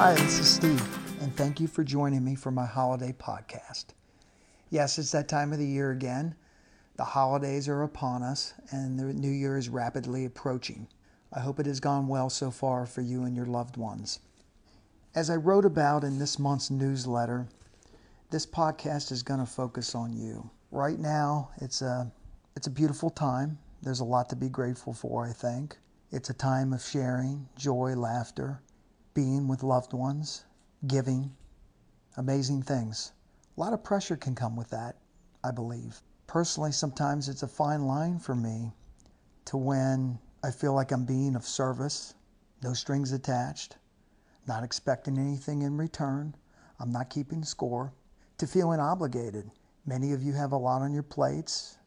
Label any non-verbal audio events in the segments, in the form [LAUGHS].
Hi, this is Steve, and thank you for joining me for my holiday podcast. Yes, it's that time of the year again. The holidays are upon us, and the new year is rapidly approaching. I hope it has gone well so far for you and your loved ones. As I wrote about in this month's newsletter, this podcast is going to focus on you. Right now, it's a it's a beautiful time. There's a lot to be grateful for, I think. It's a time of sharing, joy, laughter, being with loved ones, giving, amazing things. A lot of pressure can come with that, I believe. Personally, sometimes it's a fine line for me to when I feel like I'm being of service, no strings attached, not expecting anything in return, I'm not keeping score, to feeling obligated. Many of you have a lot on your plates,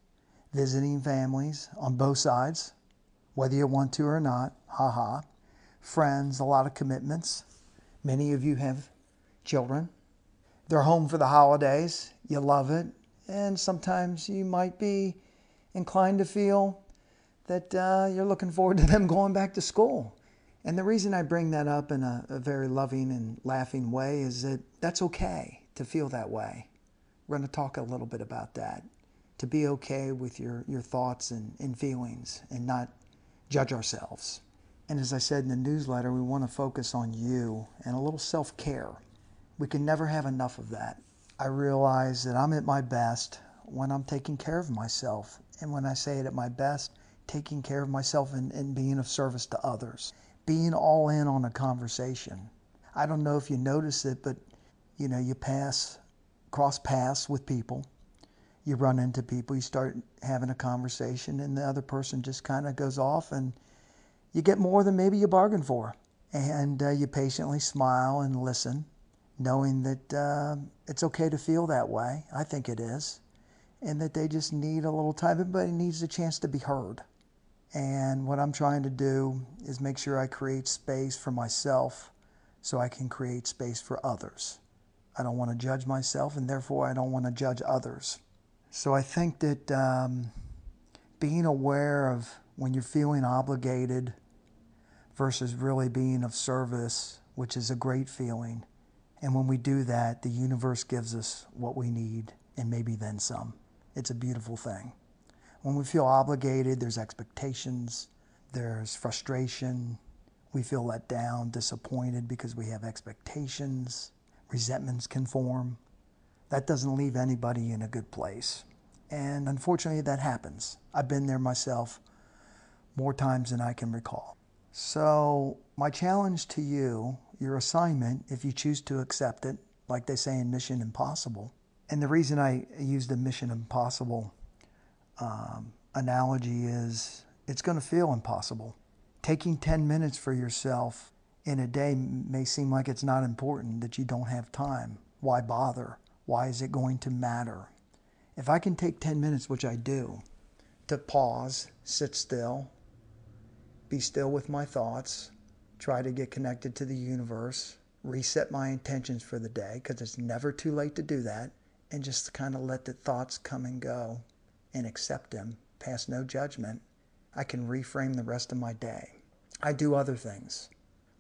visiting families on both sides, whether you want to or not, haha friends, a lot of commitments. Many of you have children. They're home for the holidays. You love it. And sometimes you might be inclined to feel that uh, you're looking forward to them [LAUGHS] going back to school. And the reason I bring that up in a, a very loving and laughing way is that that's okay to feel that way. We're going to talk a little bit about that. To be okay with your, your thoughts and, and feelings and not judge ourselves. And as I said in the newsletter, we want to focus on you and a little self care. We can never have enough of that. I realize that I'm at my best when I'm taking care of myself. And when I say it at my best, taking care of myself and, and being of service to others, being all in on a conversation. I don't know if you notice it, but you know, you pass, cross paths with people, you run into people, you start having a conversation, and the other person just kind of goes off and you get more than maybe you bargained for. And uh, you patiently smile and listen, knowing that uh, it's okay to feel that way. I think it is. And that they just need a little time. Everybody needs a chance to be heard. And what I'm trying to do is make sure I create space for myself so I can create space for others. I don't want to judge myself, and therefore I don't want to judge others. So I think that um, being aware of when you're feeling obligated versus really being of service, which is a great feeling. And when we do that, the universe gives us what we need and maybe then some. It's a beautiful thing. When we feel obligated, there's expectations, there's frustration, we feel let down, disappointed because we have expectations, resentments can form. That doesn't leave anybody in a good place. And unfortunately, that happens. I've been there myself more times than I can recall. So, my challenge to you, your assignment, if you choose to accept it, like they say in Mission Impossible, and the reason I use the Mission Impossible um, analogy is it's going to feel impossible. Taking 10 minutes for yourself in a day may seem like it's not important, that you don't have time. Why bother? Why is it going to matter? If I can take 10 minutes, which I do, to pause, sit still, be still with my thoughts, try to get connected to the universe, reset my intentions for the day because it's never too late to do that, and just kind of let the thoughts come and go and accept them, pass no judgment. I can reframe the rest of my day. I do other things.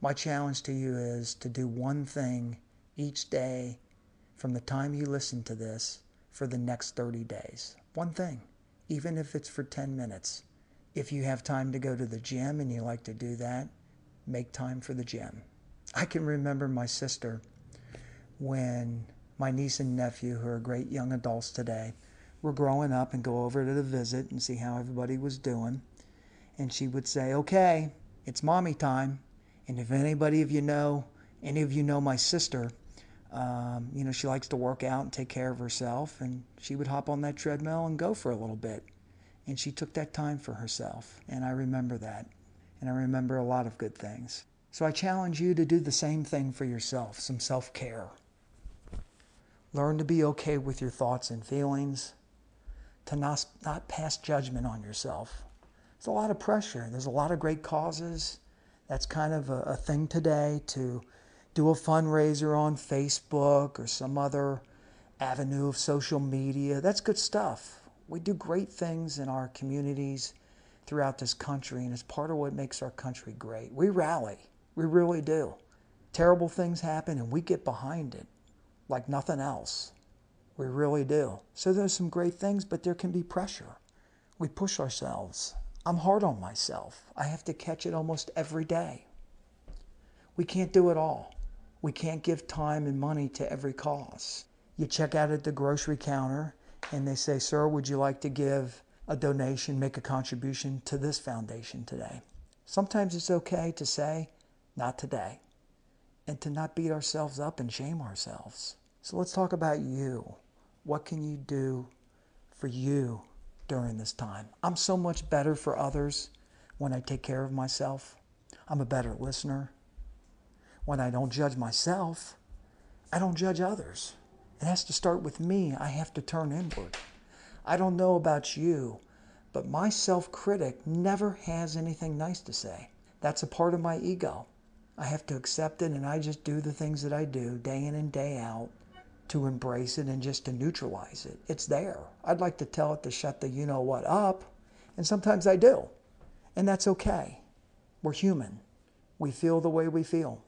My challenge to you is to do one thing each day from the time you listen to this for the next 30 days. One thing, even if it's for 10 minutes. If you have time to go to the gym and you like to do that, make time for the gym. I can remember my sister when my niece and nephew, who are great young adults today, were growing up and go over to the visit and see how everybody was doing. And she would say, Okay, it's mommy time. And if anybody of you know, any of you know my sister, um, you know, she likes to work out and take care of herself. And she would hop on that treadmill and go for a little bit. And she took that time for herself. And I remember that. And I remember a lot of good things. So I challenge you to do the same thing for yourself some self care. Learn to be okay with your thoughts and feelings, to not, not pass judgment on yourself. There's a lot of pressure. There's a lot of great causes. That's kind of a, a thing today to do a fundraiser on Facebook or some other avenue of social media. That's good stuff. We do great things in our communities throughout this country, and it's part of what makes our country great. We rally, we really do. Terrible things happen and we get behind it like nothing else. We really do. So there's some great things, but there can be pressure. We push ourselves. I'm hard on myself. I have to catch it almost every day. We can't do it all. We can't give time and money to every cause. You check out at the grocery counter and they say, Sir, would you like to give a donation, make a contribution to this foundation today? Sometimes it's okay to say, Not today, and to not beat ourselves up and shame ourselves. So let's talk about you. What can you do for you during this time? I'm so much better for others when I take care of myself. I'm a better listener. When I don't judge myself, I don't judge others. It has to start with me. I have to turn inward. I don't know about you, but my self critic never has anything nice to say. That's a part of my ego. I have to accept it and I just do the things that I do day in and day out to embrace it and just to neutralize it. It's there. I'd like to tell it to shut the you know what up, and sometimes I do. And that's okay. We're human. We feel the way we feel.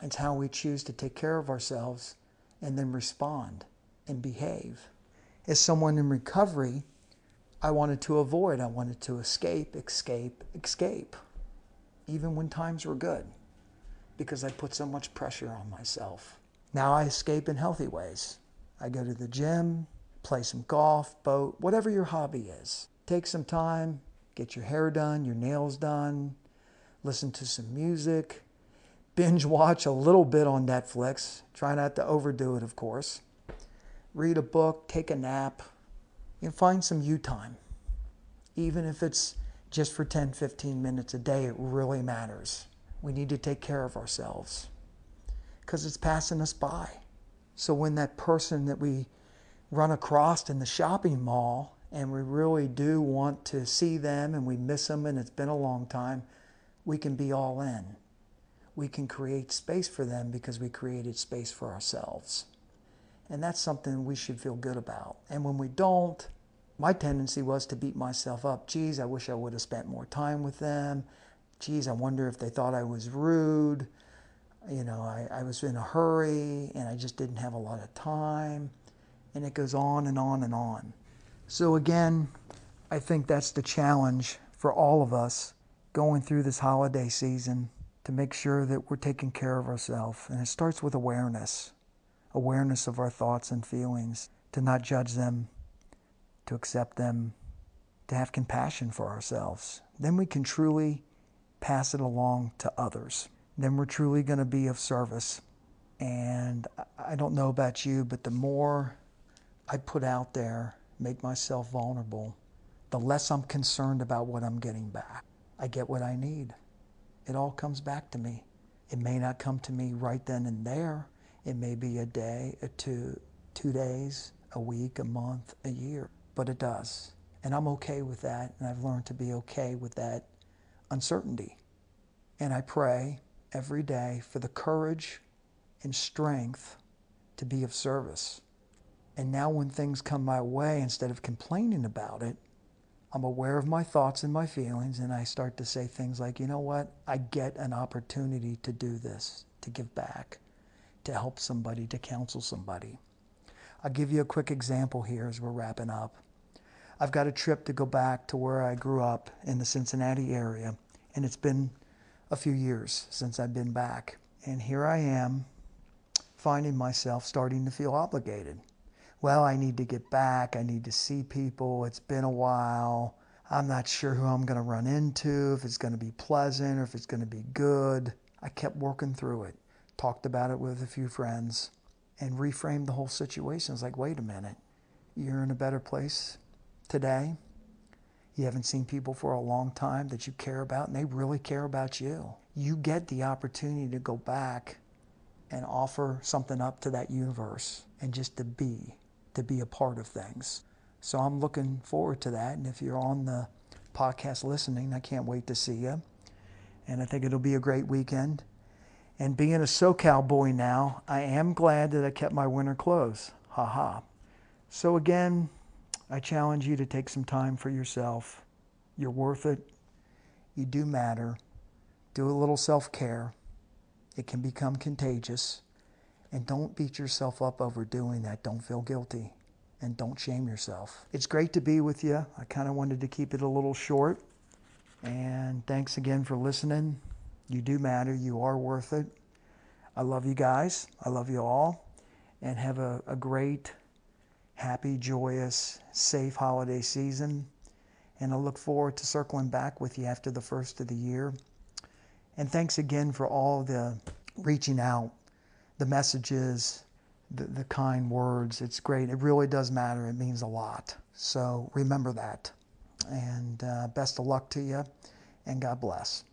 It's how we choose to take care of ourselves and then respond and behave. As someone in recovery, I wanted to avoid, I wanted to escape, escape, escape, even when times were good, because I put so much pressure on myself. Now I escape in healthy ways. I go to the gym, play some golf, boat, whatever your hobby is. Take some time, get your hair done, your nails done, listen to some music, binge watch a little bit on Netflix. Try not to overdo it, of course. Read a book, take a nap, and find some you time. Even if it's just for 10, 15 minutes a day, it really matters. We need to take care of ourselves because it's passing us by. So when that person that we run across in the shopping mall and we really do want to see them and we miss them and it's been a long time, we can be all in we can create space for them because we created space for ourselves. And that's something we should feel good about. And when we don't, my tendency was to beat myself up. Geez, I wish I would have spent more time with them. Geez, I wonder if they thought I was rude. You know, I, I was in a hurry and I just didn't have a lot of time. And it goes on and on and on. So, again, I think that's the challenge for all of us going through this holiday season to make sure that we're taking care of ourselves. And it starts with awareness awareness of our thoughts and feelings, to not judge them, to accept them, to have compassion for ourselves. Then we can truly pass it along to others. Then we're truly going to be of service. And I don't know about you, but the more I put out there, make myself vulnerable, the less I'm concerned about what I'm getting back. I get what I need it all comes back to me. It may not come to me right then and there. It may be a day, a two, two days, a week, a month, a year, but it does. And I'm okay with that, and I've learned to be okay with that uncertainty. And I pray every day for the courage and strength to be of service. And now, when things come my way, instead of complaining about it, I'm aware of my thoughts and my feelings, and I start to say things like, you know what? I get an opportunity to do this, to give back, to help somebody, to counsel somebody. I'll give you a quick example here as we're wrapping up. I've got a trip to go back to where I grew up in the Cincinnati area, and it's been a few years since I've been back. And here I am finding myself starting to feel obligated well, I need to get back. I need to see people. It's been a while. I'm not sure who I'm going to run into, if it's going to be pleasant or if it's going to be good. I kept working through it, talked about it with a few friends, and reframed the whole situation. It's like, wait a minute, you're in a better place today. You haven't seen people for a long time that you care about, and they really care about you. You get the opportunity to go back and offer something up to that universe and just to be to be a part of things. So I'm looking forward to that. And if you're on the podcast listening, I can't wait to see you. And I think it'll be a great weekend. And being a SoCal boy now, I am glad that I kept my winter clothes. Ha ha. So again, I challenge you to take some time for yourself. You're worth it. You do matter. Do a little self care. It can become contagious. And don't beat yourself up over doing that. Don't feel guilty and don't shame yourself. It's great to be with you. I kind of wanted to keep it a little short. And thanks again for listening. You do matter. You are worth it. I love you guys. I love you all. And have a, a great, happy, joyous, safe holiday season. And I look forward to circling back with you after the first of the year. And thanks again for all the reaching out, the messages, the, the kind words. It's great. It really does matter. It means a lot. So remember that. And uh, best of luck to you, and God bless.